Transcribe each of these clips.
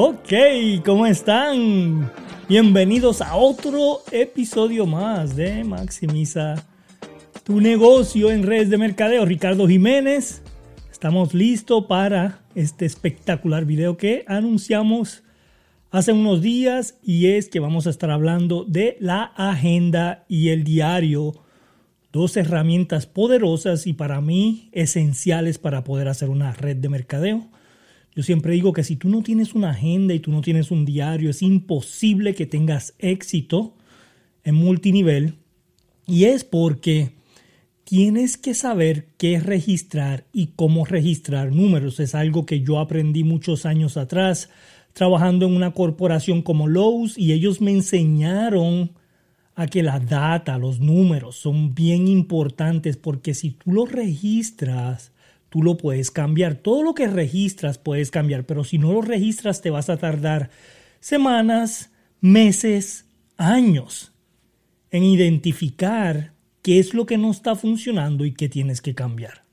Ok, ¿cómo están? Bienvenidos a otro episodio más de Maximiza tu negocio en redes de mercadeo. Ricardo Jiménez, estamos listos para este espectacular video que anunciamos hace unos días y es que vamos a estar hablando de la agenda y el diario. Dos herramientas poderosas y para mí esenciales para poder hacer una red de mercadeo. Yo siempre digo que si tú no tienes una agenda y tú no tienes un diario, es imposible que tengas éxito en multinivel. Y es porque tienes que saber qué registrar y cómo registrar números. Es algo que yo aprendí muchos años atrás trabajando en una corporación como Lowe's y ellos me enseñaron a que la data, los números son bien importantes porque si tú los registras, tú lo puedes cambiar. Todo lo que registras puedes cambiar, pero si no lo registras te vas a tardar semanas, meses, años en identificar qué es lo que no está funcionando y qué tienes que cambiar.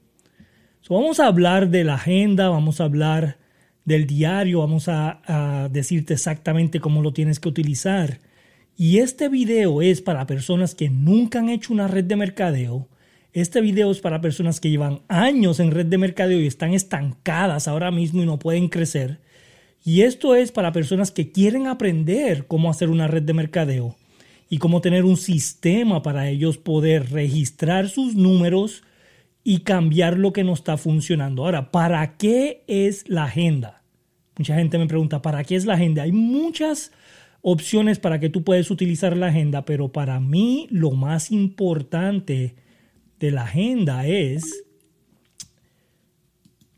vamos a hablar de la agenda, vamos a hablar del diario, vamos a, a decirte exactamente cómo lo tienes que utilizar. Y este video es para personas que nunca han hecho una red de mercadeo, este video es para personas que llevan años en red de mercadeo y están estancadas ahora mismo y no pueden crecer. Y esto es para personas que quieren aprender cómo hacer una red de mercadeo y cómo tener un sistema para ellos poder registrar sus números y cambiar lo que no está funcionando. Ahora, ¿para qué es la agenda? Mucha gente me pregunta, ¿para qué es la agenda? Hay muchas opciones para que tú puedes utilizar la agenda, pero para mí lo más importante la agenda es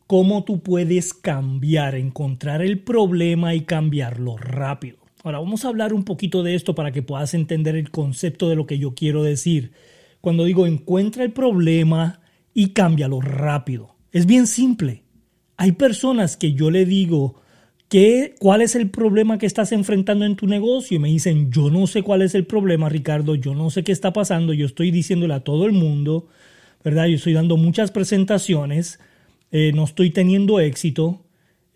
cómo tú puedes cambiar, encontrar el problema y cambiarlo rápido. Ahora vamos a hablar un poquito de esto para que puedas entender el concepto de lo que yo quiero decir. Cuando digo encuentra el problema y cámbialo rápido. Es bien simple. Hay personas que yo le digo, ¿qué, ¿cuál es el problema que estás enfrentando en tu negocio? Y me dicen, yo no sé cuál es el problema, Ricardo, yo no sé qué está pasando, yo estoy diciéndole a todo el mundo ¿verdad? Yo estoy dando muchas presentaciones, eh, no estoy teniendo éxito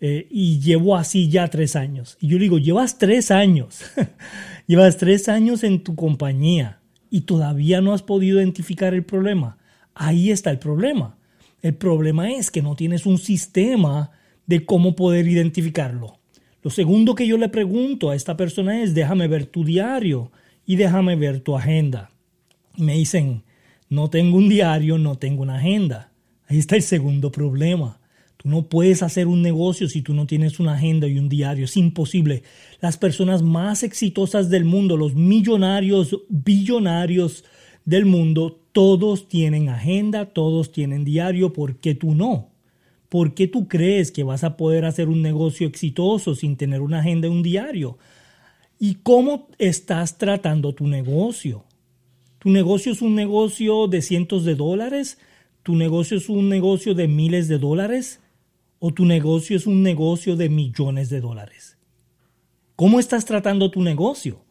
eh, y llevo así ya tres años. Y yo le digo, llevas tres años, llevas tres años en tu compañía y todavía no has podido identificar el problema. Ahí está el problema. El problema es que no tienes un sistema de cómo poder identificarlo. Lo segundo que yo le pregunto a esta persona es, déjame ver tu diario y déjame ver tu agenda. Y me dicen, no tengo un diario, no tengo una agenda. Ahí está el segundo problema. Tú no puedes hacer un negocio si tú no tienes una agenda y un diario. Es imposible. Las personas más exitosas del mundo, los millonarios, billonarios del mundo, todos tienen agenda, todos tienen diario. ¿Por qué tú no? ¿Por qué tú crees que vas a poder hacer un negocio exitoso sin tener una agenda y un diario? ¿Y cómo estás tratando tu negocio? Tu negocio es un negocio de cientos de dólares, tu negocio es un negocio de miles de dólares o tu negocio es un negocio de millones de dólares. ¿Cómo estás tratando tu negocio?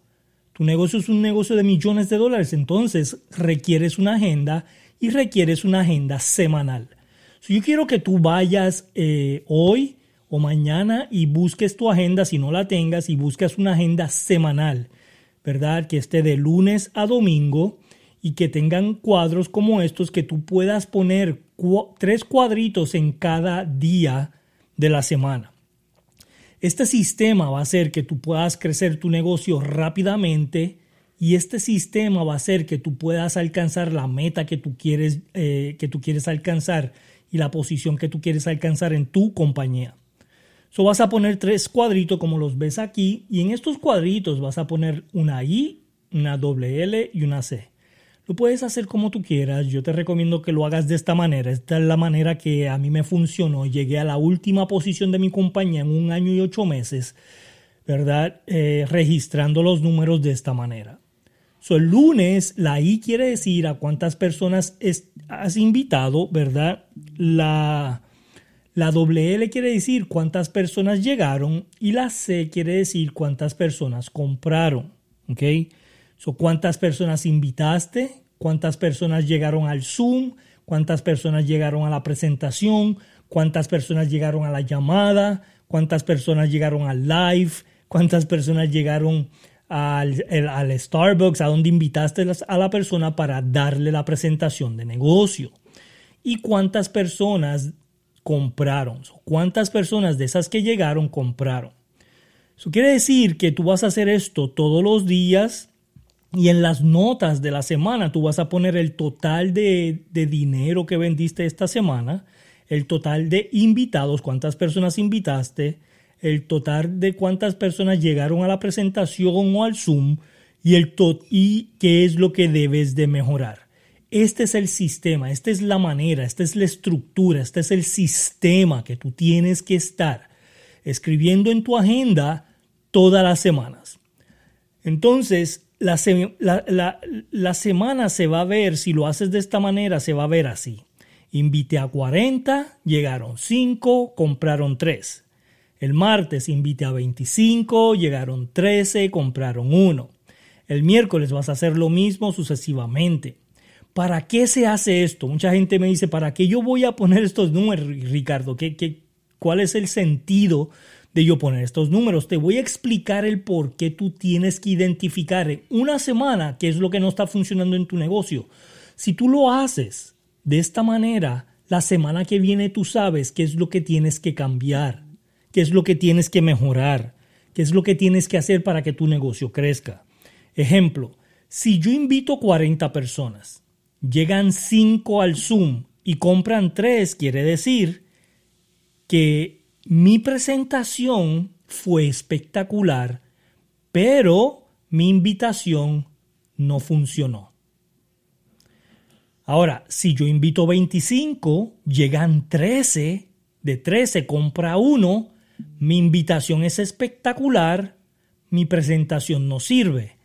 Tu negocio es un negocio de millones de dólares, entonces requieres una agenda y requieres una agenda semanal. Si yo quiero que tú vayas eh, hoy o mañana y busques tu agenda, si no la tengas, y buscas una agenda semanal, ¿verdad? Que esté de lunes a domingo y que tengan cuadros como estos que tú puedas poner tres cuadritos en cada día de la semana. Este sistema va a hacer que tú puedas crecer tu negocio rápidamente y este sistema va a hacer que tú puedas alcanzar la meta que tú quieres, eh, que tú quieres alcanzar y la posición que tú quieres alcanzar en tu compañía. So vas a poner tres cuadritos como los ves aquí y en estos cuadritos vas a poner una I, una doble L y una C. Lo puedes hacer como tú quieras, yo te recomiendo que lo hagas de esta manera, esta es la manera que a mí me funcionó, llegué a la última posición de mi compañía en un año y ocho meses, ¿verdad? Eh, registrando los números de esta manera. So, el lunes, la I quiere decir a cuántas personas has invitado, ¿verdad? La, la quiere decir cuántas personas llegaron y la C quiere decir cuántas personas compraron, ¿ok? So, ¿Cuántas personas invitaste? ¿Cuántas personas llegaron al Zoom? ¿Cuántas personas llegaron a la presentación? ¿Cuántas personas llegaron a la llamada? cuántas personas llegaron al live, cuántas personas llegaron al, al Starbucks, a donde invitaste a la persona para darle la presentación de negocio. Y cuántas personas compraron, cuántas personas de esas que llegaron compraron. Eso quiere decir que tú vas a hacer esto todos los días y en las notas de la semana tú vas a poner el total de, dinero que vendiste esta semana, el total de invitados, cuántas personas invitaste, el total de cuántas personas llegaron a la presentación o al Zoom y, el y qué es lo que debes de mejorar. Este es el sistema, esta es la manera, esta es la estructura, este es el sistema que tú tienes que estar escribiendo en tu agenda todas las semanas. Entonces, la, semana se va a ver, si lo haces de esta manera, se va a ver así. Invité a 40, llegaron 5, compraron 3. El martes invité a 25, llegaron 13, compraron 1. El miércoles vas a hacer lo mismo sucesivamente. ¿Para qué se hace esto? Mucha gente me dice, ¿para qué yo voy a poner estos números, Ricardo? ¿Qué, qué, cuál es el sentido de yo poner estos números. Te voy a explicar el por qué tú tienes que identificar en una semana qué es lo que no está funcionando en tu negocio. Si tú lo haces de esta manera, la semana que viene tú sabes qué es lo que tienes que cambiar, qué es lo que tienes que mejorar, qué es lo que tienes que hacer para que tu negocio crezca. Ejemplo, si yo invito 40 personas, llegan 5 al Zoom y compran 3, quiere decir que mi presentación fue espectacular, pero mi invitación no funcionó. Ahora, si yo invito 25, llegan 13, de 13 compra uno, mi invitación es espectacular, mi presentación no sirve.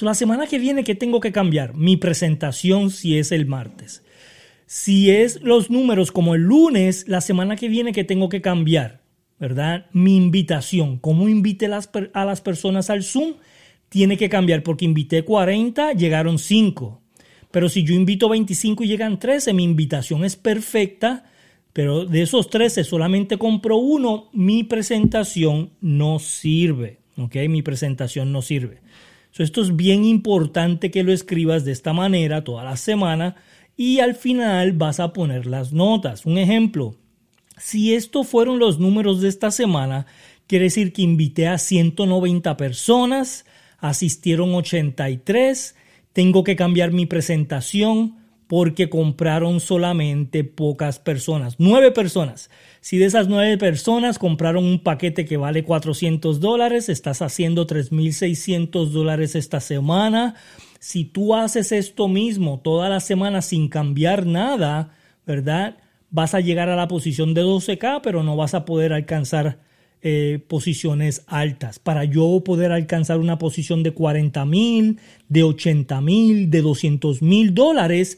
La semana que viene, ¿qué tengo que cambiar? Mi presentación si es el martes. Si es los números como el lunes, la semana que viene, ¿qué tengo que cambiar? ¿verdad? Mi invitación, cómo invité a las personas al Zoom, tiene que cambiar porque invité 40, llegaron 5. Pero si yo invito 25 y llegan 13, mi invitación es perfecta, pero de esos 13 solamente compro uno, mi presentación no sirve. ¿Ok? Mi presentación no sirve. esto es bien importante que lo escribas de esta manera toda la semana y al final vas a poner las notas. Un ejemplo, si estos fueron los números de esta semana, quiere decir que invité a 190 personas, asistieron 83, tengo que cambiar mi presentación porque compraron solamente pocas personas, nueve personas. Si de esas nueve personas compraron un paquete que vale 400 dólares, estás haciendo 3.600 dólares esta semana. Si tú haces esto mismo toda la semana sin cambiar nada, ¿verdad? vas a llegar a la posición de 12K, pero no vas a poder alcanzar eh, posiciones altas. Para yo poder alcanzar una posición de 40 mil, de 80 mil, de 200 mil dólares,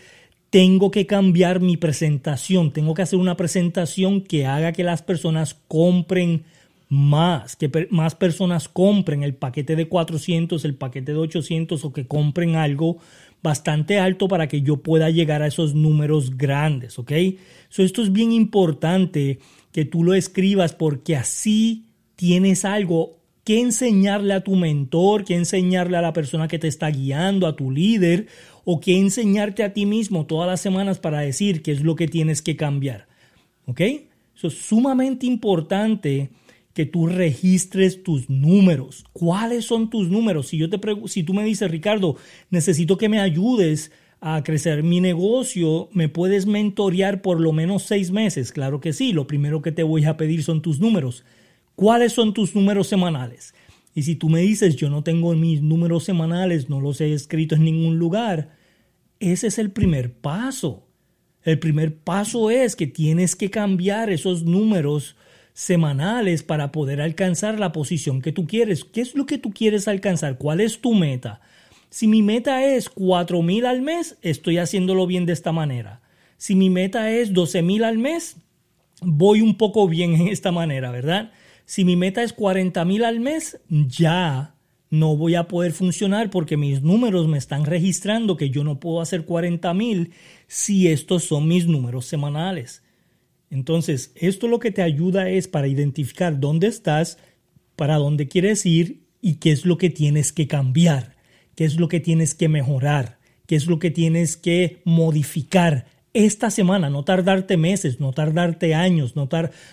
tengo que cambiar mi presentación. Tengo que hacer una presentación que haga que las personas compren más, que más personas compren el paquete de 400, el paquete de 800 o que compren algo bastante alto para que yo pueda llegar a esos números grandes, ¿ok? esto es bien importante que tú lo escribas porque así tienes algo que enseñarle a tu mentor, que enseñarle a la persona que te está guiando, a tu líder, o que enseñarte a ti mismo todas las semanas para decir qué es lo que tienes que cambiar. ¿Ok? Eso es sumamente importante que tú registres tus números. ¿Cuáles son tus números? Si yo te si tú me dices, Ricardo, necesito que me ayudes a crecer mi negocio, ¿me puedes mentorear por lo menos seis meses? Claro que sí. Lo primero que te voy a pedir son tus números. ¿Cuáles son tus números semanales? Y si tú me dices, yo no tengo mis números semanales, no los he escrito en ningún lugar, ese es el primer paso. El primer paso es que tienes que cambiar esos números semanales para poder alcanzar la posición que tú quieres. ¿Qué es lo que tú quieres alcanzar? ¿Cuál es tu meta? Si mi meta es 4 mil al mes, estoy haciéndolo bien de esta manera. Si mi meta es 12 mil al mes, voy un poco bien en esta manera, ¿verdad? Si mi meta es 40 mil al mes, ya no voy a poder funcionar porque mis números me están registrando que yo no puedo hacer 40 mil si estos son mis números semanales. Entonces, esto lo que te ayuda es para identificar dónde estás, para dónde quieres ir y qué es lo que tienes que cambiar, qué es lo que tienes que mejorar, qué es lo que tienes que modificar esta semana, no tardarte meses, no tardarte años, no,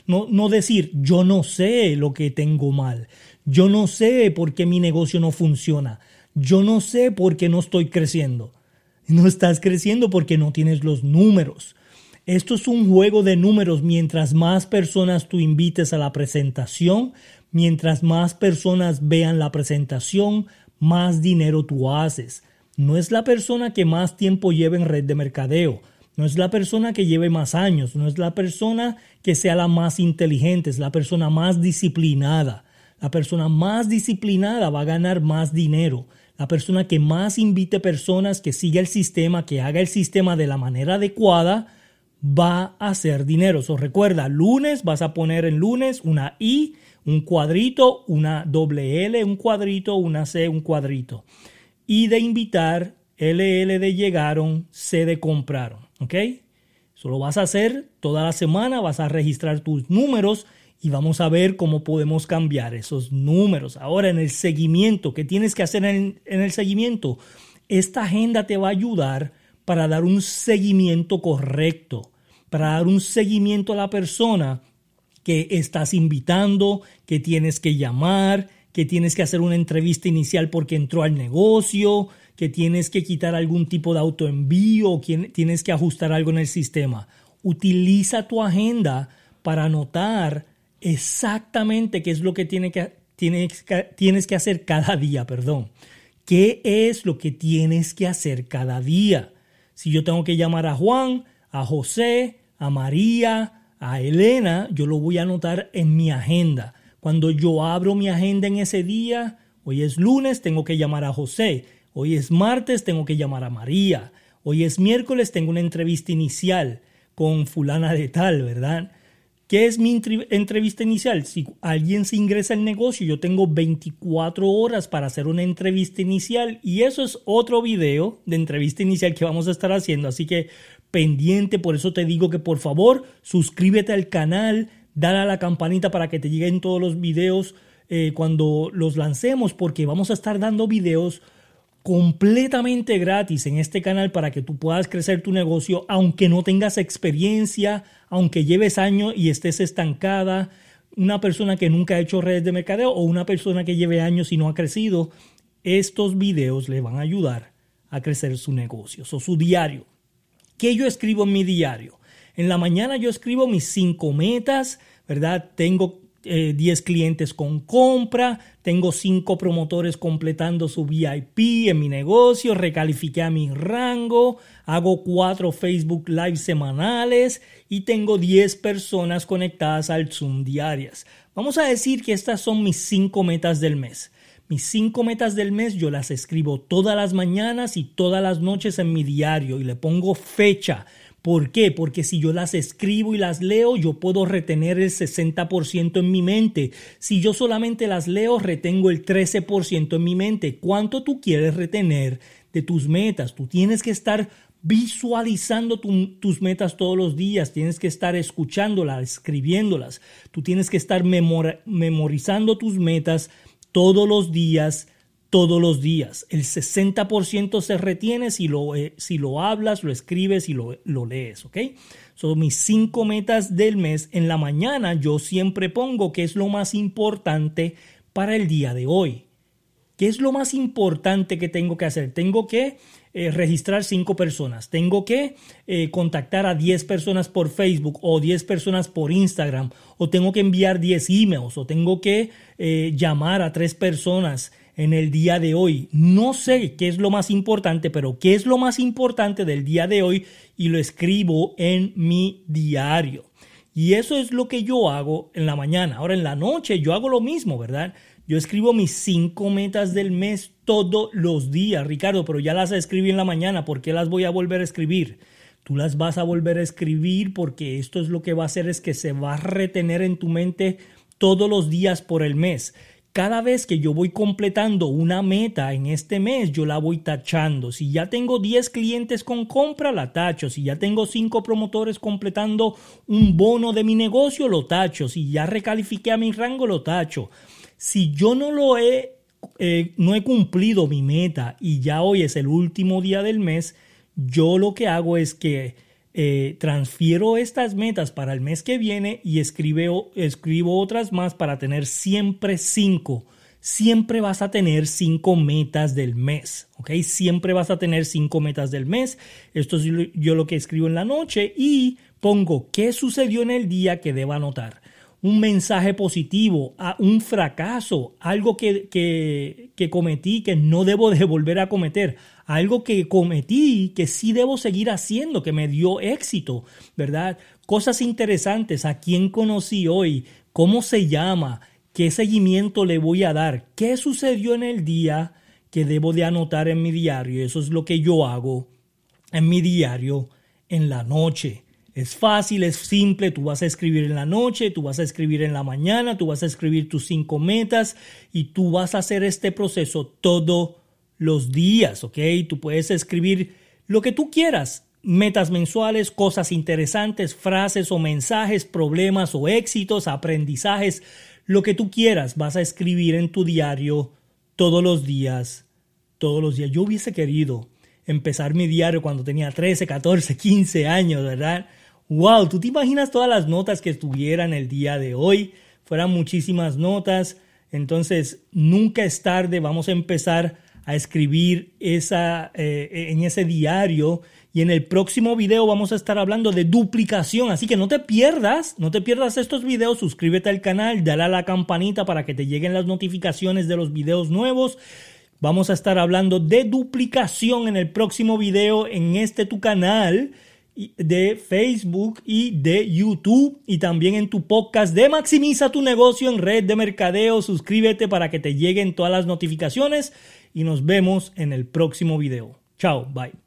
no, no decir yo no sé lo que tengo mal, yo no sé por qué mi negocio no funciona, yo no sé por qué no estoy creciendo. No estás creciendo porque no tienes los números. Esto es un juego de números. Mientras más personas tú invites a la presentación, mientras más personas vean la presentación, más dinero tú haces. No es la persona que más tiempo lleva en red de mercadeo. No es la persona que lleve más años. No es la persona que sea la más inteligente. Es la persona más disciplinada. La persona más disciplinada va a ganar más dinero. La persona que más invite personas, que siga el sistema, que haga el sistema de la manera adecuada, va a hacer dinero. So, recuerda, lunes vas a poner en lunes una I, un cuadrito, una doble L, un cuadrito, una C, un cuadrito. I de invitar, LL de llegaron, C de compraron. ¿Ok? Eso lo vas a hacer toda la semana, vas a registrar tus números y vamos a ver cómo podemos cambiar esos números. Ahora en el seguimiento, ¿qué tienes que hacer en, en el seguimiento? Esta agenda te va a ayudar para dar un seguimiento correcto para dar un seguimiento a la persona que estás invitando, que tienes que llamar, que tienes que hacer una entrevista inicial porque entró al negocio, que tienes que quitar algún tipo de autoenvío, que tienes que ajustar algo en el sistema. Utiliza tu agenda para anotar exactamente qué es lo que, tiene que, tienes, que, tienes que hacer cada día, perdón. ¿Qué es lo que tienes que hacer cada día? Si yo tengo que llamar a Juan, a José, a María, a Elena, yo lo voy a anotar en mi agenda. Cuando yo abro mi agenda en ese día, hoy es lunes, tengo que llamar a José. Hoy es martes, tengo que llamar a María. Hoy es miércoles, tengo una entrevista inicial con fulana de tal, ¿verdad? ¿Qué es mi entrevista inicial? Si alguien se ingresa al negocio, yo tengo 24 horas para hacer una entrevista inicial y eso es otro video de entrevista inicial que vamos a estar haciendo. Así que pendiente, por eso te digo que por favor suscríbete al canal, dale a la campanita para que te lleguen todos los videos eh, cuando los lancemos, porque vamos a estar dando videos completamente gratis en este canal para que tú puedas crecer tu negocio aunque no tengas experiencia, aunque lleves años y estés estancada, una persona que nunca ha hecho redes de mercadeo o una persona que lleve años y no ha crecido, estos videos le van a ayudar a crecer su negocio, o su diario. ¿Qué yo escribo en mi diario? En la mañana yo escribo mis cinco metas, ¿verdad? Tengo 10 eh, clientes con compra, tengo 5 promotores completando su VIP en mi negocio, recalifiqué a mi rango, hago 4 Facebook Live semanales y tengo 10 personas conectadas al Zoom diarias. Vamos a decir que estas son mis 5 metas del mes. Mis cinco metas del mes yo las escribo todas las mañanas y todas las noches en mi diario y le pongo fecha. ¿Por qué? Porque si yo las escribo y las leo, yo puedo retener el 60% en mi mente. Si yo solamente las leo, retengo el 13% en mi mente. ¿Cuánto tú quieres retener de tus metas? Tú tienes que estar visualizando tus metas todos los días, tienes que estar escuchándolas, escribiéndolas, tú tienes que estar memorizando tus metas todos los días, todos los días. El 60% se retiene si lo, eh, si lo hablas, lo escribes y lo, lo lees, ¿ok? Son mis cinco metas del mes. En la mañana yo siempre pongo qué es lo más importante para el día de hoy. ¿Qué es lo más importante que tengo que hacer? Tengo que eh, registrar cinco personas, tengo que eh, contactar a 10 personas por Facebook o 10 personas por Instagram, o tengo que enviar 10 emails, o tengo que llamar a tres personas en el día de hoy. No sé qué es lo más importante, pero qué es lo más importante del día de hoy y lo escribo en mi diario. Y eso es lo que yo hago en la mañana. Ahora en la noche yo hago lo mismo, ¿verdad? Yo escribo mis cinco metas del mes todos los días, Ricardo, pero ya las escribí en la mañana. ¿Por qué las voy a volver a escribir? Tú las vas a volver a escribir porque esto es lo que va a hacer es que se va a retener en tu mente todos los días por el mes. Cada vez que yo voy completando una meta en este mes, yo la voy tachando. Si ya tengo 10 clientes con compra, la tacho. Si ya tengo 5 promotores completando un bono de mi negocio, lo tacho. Si ya recalifiqué a mi rango, lo tacho. Si yo no lo he, eh, no he cumplido mi meta y ya hoy es el último día del mes, yo lo que hago es que eh, transfiero estas metas para el mes que viene y escribo, escribo otras más para tener siempre cinco. Siempre vas a tener cinco metas del mes, ¿ok? Siempre vas a tener cinco metas del mes. Esto es yo lo que escribo en la noche y pongo qué sucedió en el día que deba anotar un mensaje positivo, a un fracaso, algo que, que, cometí que no debo de volver a cometer, algo que cometí que sí debo seguir haciendo, que me dio éxito, ¿verdad? Cosas interesantes, a quién conocí hoy, cómo se llama, qué seguimiento le voy a dar, qué sucedió en el día que debo de anotar en mi diario. Eso es lo que yo hago en mi diario en la noche. Es fácil, es simple, tú vas a escribir en la noche, tú vas a escribir en la mañana, tú vas a escribir tus cinco metas y tú vas a hacer este proceso todos los días, ¿ok? Tú puedes escribir lo que tú quieras, metas mensuales, cosas interesantes, frases o mensajes, problemas o éxitos, aprendizajes, lo que tú quieras, vas a escribir en tu diario todos los días, todos los días. Yo hubiese querido empezar mi diario cuando tenía 13, 14, 15 años, ¿verdad? Wow, ¿tú te imaginas todas las notas que estuvieran el día de hoy? Fueran muchísimas notas. Entonces, nunca es tarde. Vamos a empezar a escribir esa, eh, en ese diario. Y en el próximo video vamos a estar hablando de duplicación. Así que no te pierdas, no te pierdas estos videos. Suscríbete al canal, dale a la campanita para que te lleguen las notificaciones de los videos nuevos. Vamos a estar hablando de duplicación en el próximo video en este tu canal de Facebook y de YouTube y también en tu podcast de Maximiza tu negocio en red de mercadeo. Suscríbete para que te lleguen todas las notificaciones y nos vemos en el próximo video. Chao, bye.